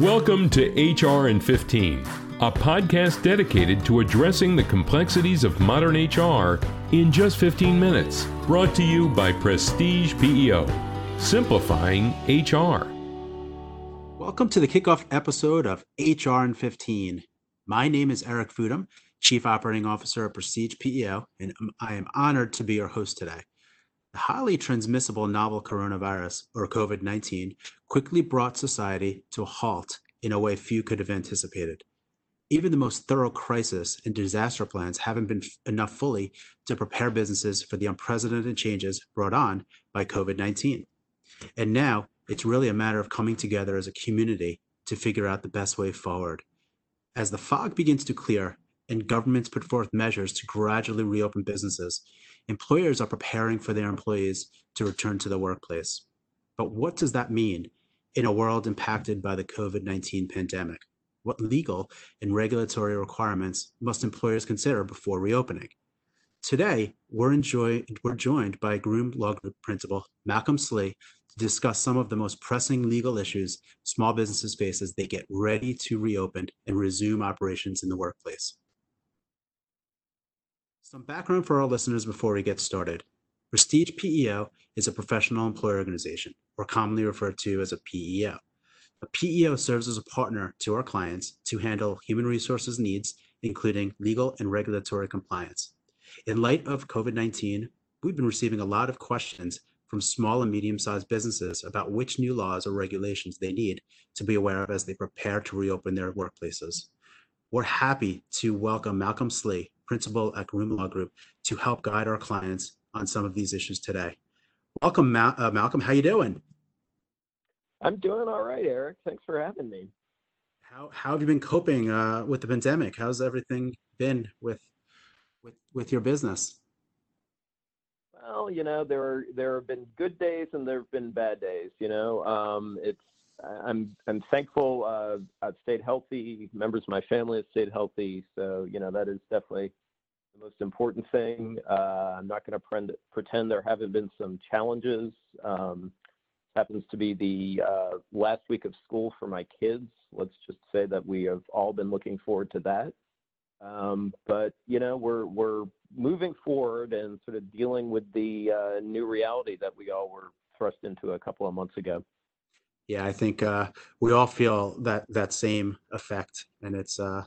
Welcome to HR in 15, a podcast dedicated to addressing the complexities of modern HR in just 15 minutes. Brought to you by Prestige PEO, simplifying HR. Welcome to the kickoff episode of HR in 15. My name is Eric Fudum, Chief Operating Officer at Prestige PEO, and I am honored to be your host today. The highly transmissible novel coronavirus, or COVID 19, quickly brought society to a halt in a way few could have anticipated. Even the most thorough crisis and disaster plans haven't been f- enough fully to prepare businesses for the unprecedented changes brought on by COVID 19. And now it's really a matter of coming together as a community to figure out the best way forward. As the fog begins to clear and governments put forth measures to gradually reopen businesses, employers are preparing for their employees to return to the workplace. But what does that mean in a world impacted by the COVID 19 pandemic? What legal and regulatory requirements must employers consider before reopening? Today, we're, enjoy, we're joined by Groom Law Group Principal Malcolm Slee to discuss some of the most pressing legal issues small businesses face as they get ready to reopen and resume operations in the workplace. Some background for our listeners before we get started. Prestige PEO is a professional employer organization, or commonly referred to as a PEO. A PEO serves as a partner to our clients to handle human resources needs, including legal and regulatory compliance. In light of COVID 19, we've been receiving a lot of questions from small and medium sized businesses about which new laws or regulations they need to be aware of as they prepare to reopen their workplaces. We're happy to welcome Malcolm Slee, principal at Groom Law Group, to help guide our clients on some of these issues today. Welcome, Ma- uh, Malcolm. How you doing? I'm doing all right, Eric. Thanks for having me. How how have you been coping uh, with the pandemic? How's everything been with with with your business? Well, you know, there are there have been good days and there have been bad days. You know, um, it's I'm I'm thankful uh, I've stayed healthy. Members of my family have stayed healthy, so you know that is definitely the most important thing. Uh, I'm not going to pretend, pretend there haven't been some challenges. Um, happens to be the uh, last week of school for my kids. Let's just say that we have all been looking forward to that. Um, but you know, we're we're moving forward and sort of dealing with the uh, new reality that we all were thrust into a couple of months ago. Yeah, I think uh, we all feel that that same effect, and it's uh,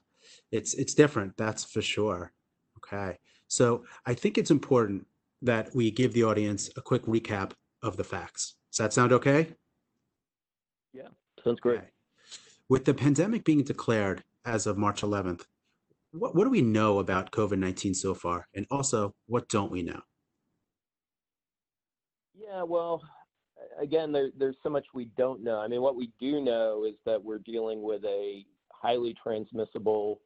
it's it's different. That's for sure. Okay, so I think it's important that we give the audience a quick recap of the facts. Does that sound okay? Yeah, sounds great. Okay. With the pandemic being declared as of March 11th, what, what do we know about COVID 19 so far? And also, what don't we know? Yeah, well, again, there, there's so much we don't know. I mean, what we do know is that we're dealing with a highly transmissible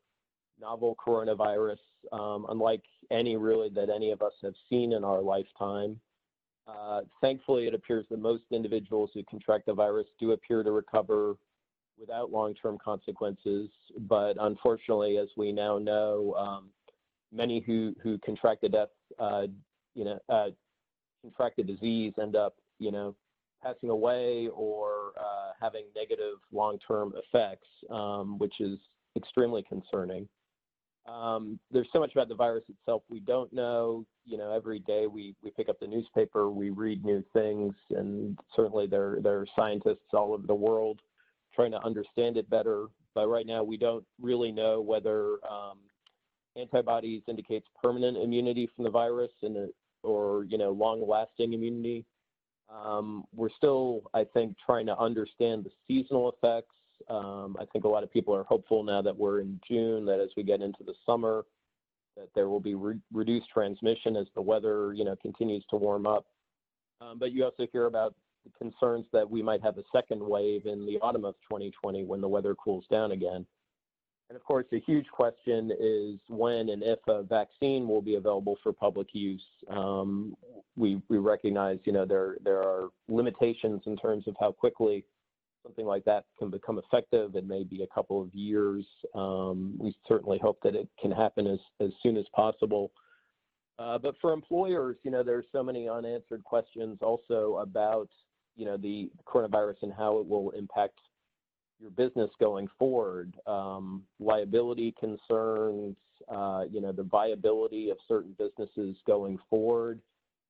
novel coronavirus, um, unlike any really that any of us have seen in our lifetime. Uh, thankfully, it appears that most individuals who contract the virus do appear to recover without long-term consequences. But unfortunately, as we now know, um, many who who contract the death, uh, you know, uh, contract the disease end up, you know, passing away or uh, having negative long-term effects, um, which is extremely concerning. Um, there's so much about the virus itself we don't know. You know, every day we, we pick up the newspaper, we read new things, and certainly there, there are scientists all over the world trying to understand it better. But right now, we don't really know whether um, antibodies indicates permanent immunity from the virus and or you know long-lasting immunity. Um, we're still, I think, trying to understand the seasonal effects um, I think a lot of people are hopeful now that we're in June, that as we get into the summer, that there will be re- reduced transmission as the weather, you know, continues to warm up. Um, but you also hear about the concerns that we might have a second wave in the autumn of 2020 when the weather cools down again. And of course, a huge question is when and if a vaccine will be available for public use. Um, we, we recognize, you know, there there are limitations in terms of how quickly something like that can become effective. It may be a couple of years. Um, we certainly hope that it can happen as, as soon as possible. Uh, but for employers, you know, there's so many unanswered questions also about, you know, the coronavirus and how it will impact your business going forward, um, liability concerns, uh, you know, the viability of certain businesses going forward.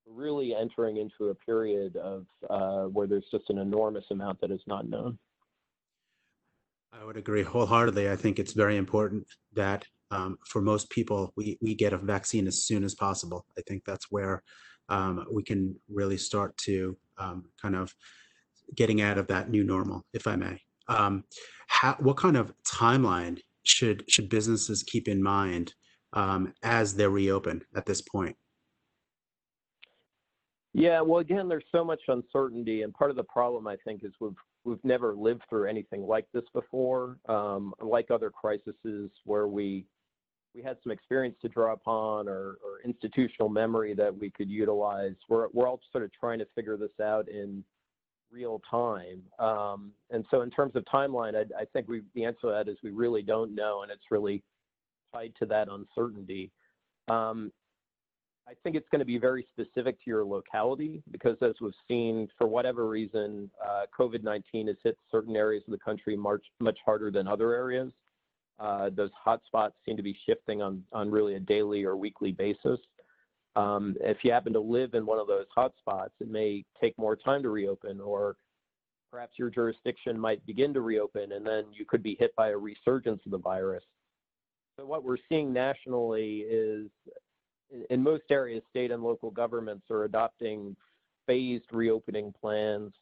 really entering into a period of uh, where there's just an enormous amount that is not known. I would agree wholeheartedly. I think it's very important that um, for most people, we, we get a vaccine as soon as possible. I think that's where um, we can really start to um, kind of getting out of that new normal, if I may. Um, how, what kind of timeline should should businesses keep in mind um, as they reopen at this point? Yeah, well, again, there's so much uncertainty, and part of the problem I think is we've we've never lived through anything like this before. Um, like other crises where we we had some experience to draw upon or, or institutional memory that we could utilize. We're we're all sort of trying to figure this out in real time. Um, and so, in terms of timeline, I, I think we, the answer to that is we really don't know, and it's really tied to that uncertainty. Um, I think it's going to be very specific to your locality because, as we've seen, for whatever reason, uh, COVID 19 has hit certain areas of the country much, much harder than other areas. Uh, those hotspots seem to be shifting on, on really a daily or weekly basis. Um, if you happen to live in one of those hotspots, it may take more time to reopen, or perhaps your jurisdiction might begin to reopen, and then you could be hit by a resurgence of the virus. So, what we're seeing nationally is in most areas, state and local governments are adopting phased reopening plans.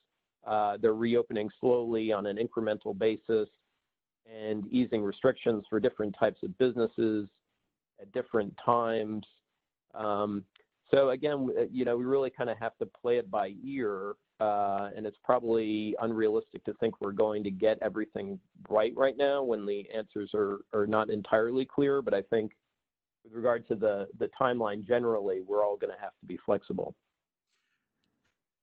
Uh, they're reopening slowly on an incremental basis and easing restrictions for different types of businesses at different times. Um, so again, you know, we really kind of have to play it by ear, uh, and it's probably unrealistic to think we're going to get everything right right now when the answers are not entirely clear. But I think with regard to the the timeline generally, we're all going to have to be flexible.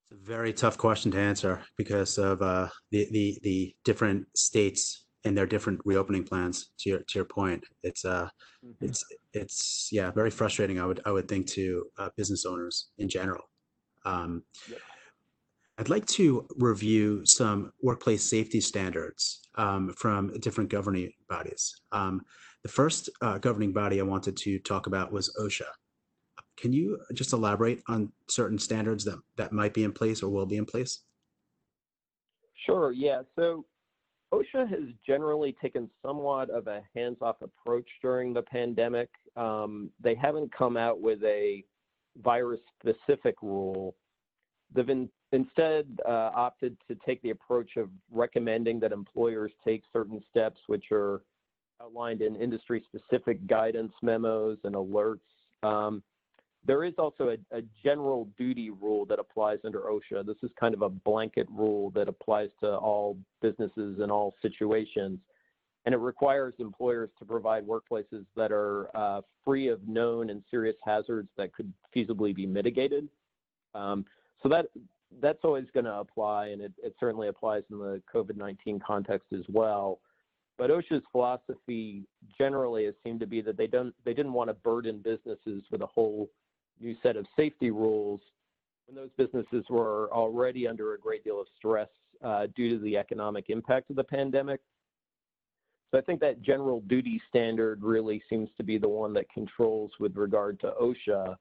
It's a very tough question to answer because of uh, the different states and their different reopening plans to your to your point. It's uh mm-hmm. it's it's yeah very frustrating i would i would think to uh, business owners in general. Um, yep. i'd like to review some workplace safety standards um, from different governing bodies. Um, the first uh, governing body i wanted to talk about was osha. Can you just elaborate on certain standards that that might be in place or will be in place? Sure yeah. So OSHA has generally taken somewhat of a hands-off approach during the pandemic. Um, they haven't come out with a virus-specific rule. They've in, instead uh, opted to take the approach of recommending that employers take certain steps, which are outlined in industry-specific guidance memos and alerts. Um, there is also a, a, general duty rule that applies under OSHA. This is kind of a blanket rule that applies to all businesses in all situations. And it requires employers to provide workplaces that are uh, free of known and serious hazards that could feasibly be mitigated. Um, so that that's always going to apply, and it, it certainly applies in the COVID-19 context as well. But OSHA's philosophy generally has seemed to be that they don't they didn't want to burden businesses with a whole new set of safety rules when those businesses were already under a great deal of stress uh, due to the economic impact of the pandemic. So I think that general duty standard really seems to be the one that controls with regard to OSHA.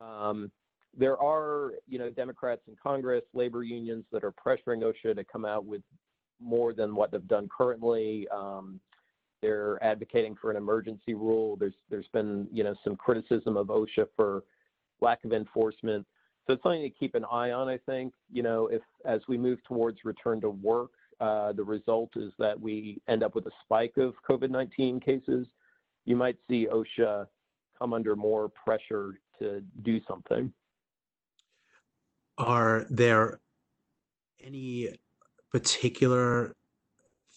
Um, there are, you know, Democrats in Congress, labor unions that are pressuring OSHA to come out with more than what they've done currently. Um, they're advocating for an emergency rule. There's there's been, you know, some criticism of OSHA for lack of enforcement. So it's something to keep an eye on, I think. You know, if as we move towards return to work, uh, the result is that we end up with a spike of COVID 19 cases, you might see OSHA come under more pressure to do something. Are there any particular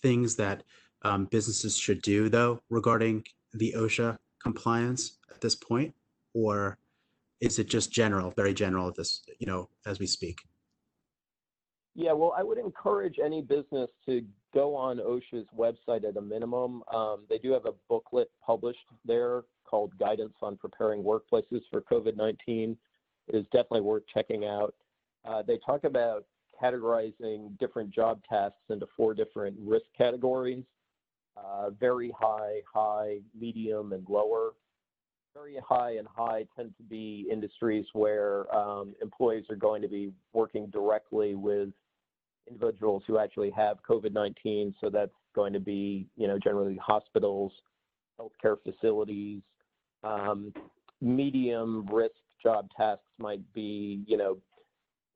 things that um, businesses should do, though, regarding the OSHA compliance at this point? Or is it just general, very general at this, you know, as we speak? Yeah, well, I would encourage any business to go on OSHA's website at a minimum. Um, they do have a booklet published there called Guidance on Preparing Workplaces for COVID 19. It is definitely worth checking out. Uh, they talk about categorizing different job tasks into four different risk categories uh, very high, high, medium, and lower. Very high and high tend to be industries where um, employees are going to be working directly with individuals who actually have COVID-19. So that's going to be, you know, generally hospitals, healthcare facilities. Um, medium risk job tasks might be, you know,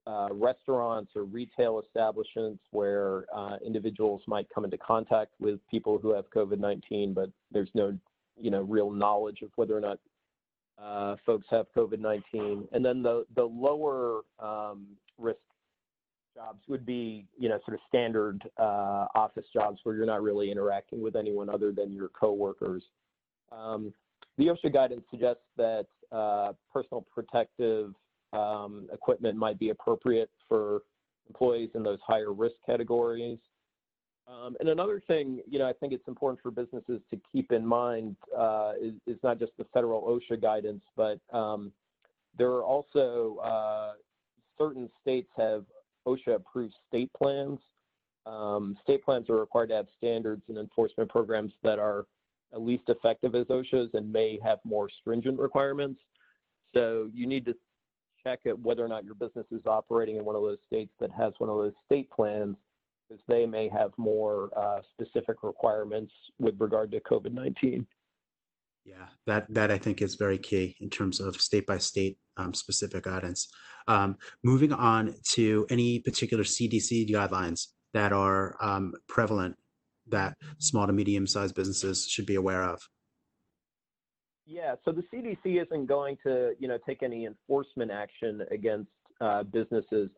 uh, restaurants or retail establishments where uh, individuals might come into contact with people who have COVID-19, but there's no, you know, real knowledge of whether or not folks have COVID-19. And then the the lower um, risk jobs would be, you know, sort of standard uh, office jobs where you're not really interacting with anyone other than your coworkers. Um, the OSHA guidance suggests that uh, personal protective um, equipment might be appropriate for employees in those higher risk categories. Um, and another thing, you know, I think it's important for businesses to keep in mind uh, is, is, not just the federal OSHA guidance, but um, there are also uh, certain states have OSHA approved state plans. Um, state plans are required to have standards and enforcement programs that are at least effective as OSHA's and may have more stringent requirements. So you need to check at whether or not your business is operating in one of those states that has one of those state plans, because they may have more uh, specific requirements with regard to COVID-19. Yeah, that that I think is very key in terms of state by state um, specific guidance. Um, moving on to any particular CDC guidelines that are um, prevalent that small to medium sized businesses should be aware of. Yeah, so the CDC isn't going to, you know, take any enforcement action against uh, businesses,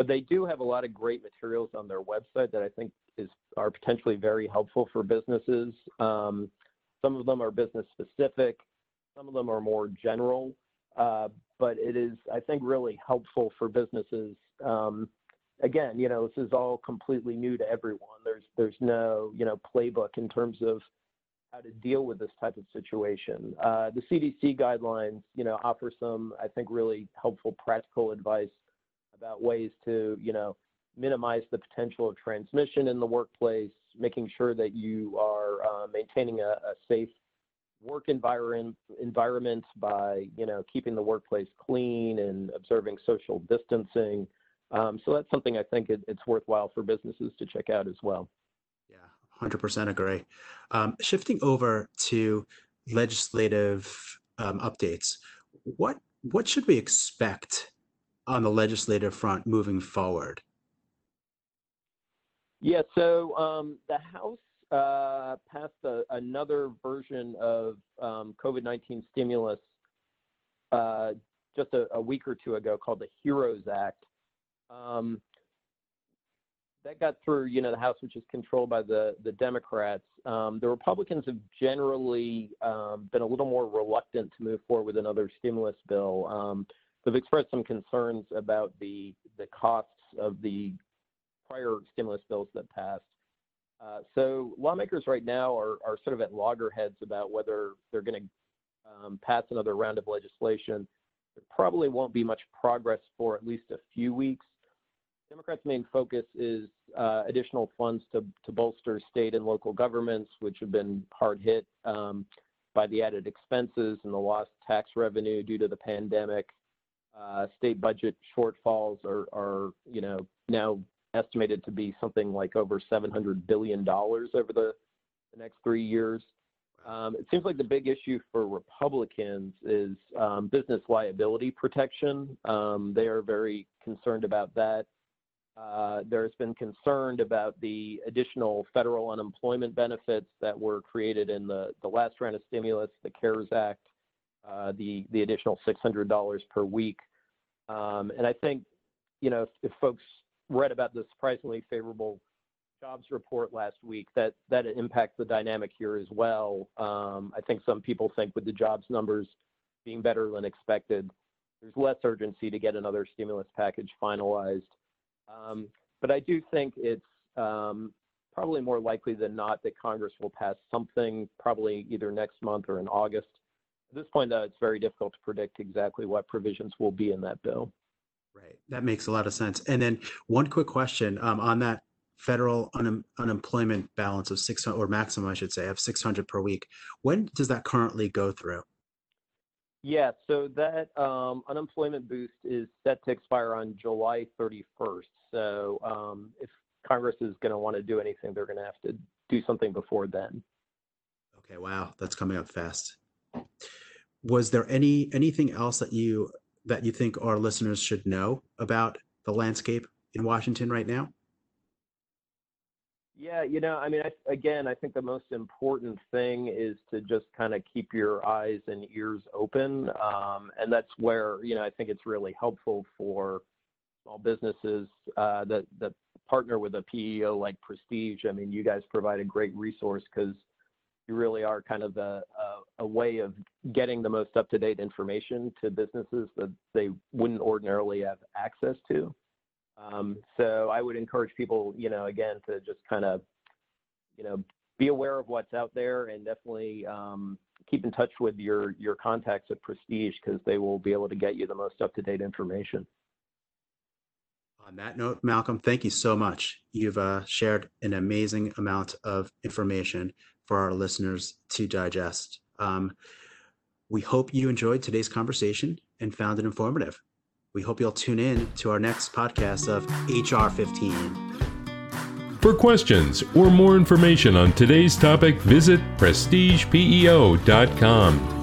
but they do have a lot of great materials on their website that I think is are potentially very helpful for businesses. Um, some of them are business specific, some of them are more general, uh, but it is, I think, really helpful for businesses. Um, again, you know, this is all completely new to everyone. There's there's no, you know, playbook in terms of how to deal with this type of situation. Uh, the CDC guidelines, you know, offer some, I think, really helpful practical advice about ways to, you know, minimize the potential of transmission in the workplace, making sure that you are uh, maintaining a, a, safe work environment environment by, you know, keeping the workplace clean and observing social distancing. Um, so that's something I think it, it's worthwhile for businesses to check out as well. Yeah, 100% agree. Um, shifting over to legislative um, updates, what what should we expect on the legislative front moving forward? Yeah, so um, the House uh, passed a, another version of um, COVID 19 stimulus uh, just a, a, week or two ago called the HEROES Act. Um, that got through, you know, the House, which is controlled by the the Democrats. Um, the Republicans have generally um, been a little more reluctant to move forward with another stimulus bill. They've expressed some concerns about the the costs of the prior stimulus bills that passed. Uh, so lawmakers right now are are sort of at loggerheads about whether they're going to um, pass another round of legislation. There probably won't be much progress for at least a few weeks. Democrats' main focus is uh, additional funds to, to bolster state and local governments, which have been hard hit um, by the added expenses and the lost tax revenue due to the pandemic. Uh, state budget shortfalls are, are, you know, now estimated to be something like over 700 billion dollars over the, the, next three years. Um, it seems like the big issue for Republicans is um, business liability protection. Um, they are very concerned about that. Uh, there's been concern about the additional federal unemployment benefits that were created in the, the last round of stimulus, the CARES Act, uh, the, the additional $600 per week. Um, and I think, you know, if, if, folks read about the surprisingly favorable jobs report last week, that, that impacts the dynamic here as well. Um, I think some people think with the jobs numbers being better than expected, there's less urgency to get another stimulus package finalized. Um, but I do think it's um, probably more likely than not that Congress will pass something probably either next month or in August. At this point, though, it's very difficult to predict exactly what provisions will be in that bill. Right. That makes a lot of sense. And then one quick question um, on that federal un- unemployment balance of 600 or maximum, I should say, of 600 per week. When does that currently go through? Yeah, so that um, unemployment boost is set to expire on July 31st. So um, if Congress is going to want to do anything, they're going to have to do something before then. Okay, wow, that's coming up fast. Was there any anything else that you that you think our listeners should know about the landscape in Washington right now? Yeah, you know, I mean, I, again, I think the most important thing is to just kind of keep your eyes and ears open. Um, and that's where, you know, I think it's really helpful for small businesses uh, that, that partner with a PEO like Prestige. I mean, you guys provide a great resource because you really are kind of a, a, way of getting the most up to date information to businesses that they wouldn't ordinarily have access to. Um, so I would encourage people, you know, again, to just kind of, you know, be aware of what's out there and definitely um, keep in touch with your your contacts at Prestige because they will be able to get you the most up to date information. On that note, Malcolm, thank you so much. You've uh, shared an amazing amount of information for our listeners to digest. Um, we hope you enjoyed today's conversation and found it informative. We hope you'll tune in to our next podcast of HR 15. For questions or more information on today's topic, visit prestigepeo.com.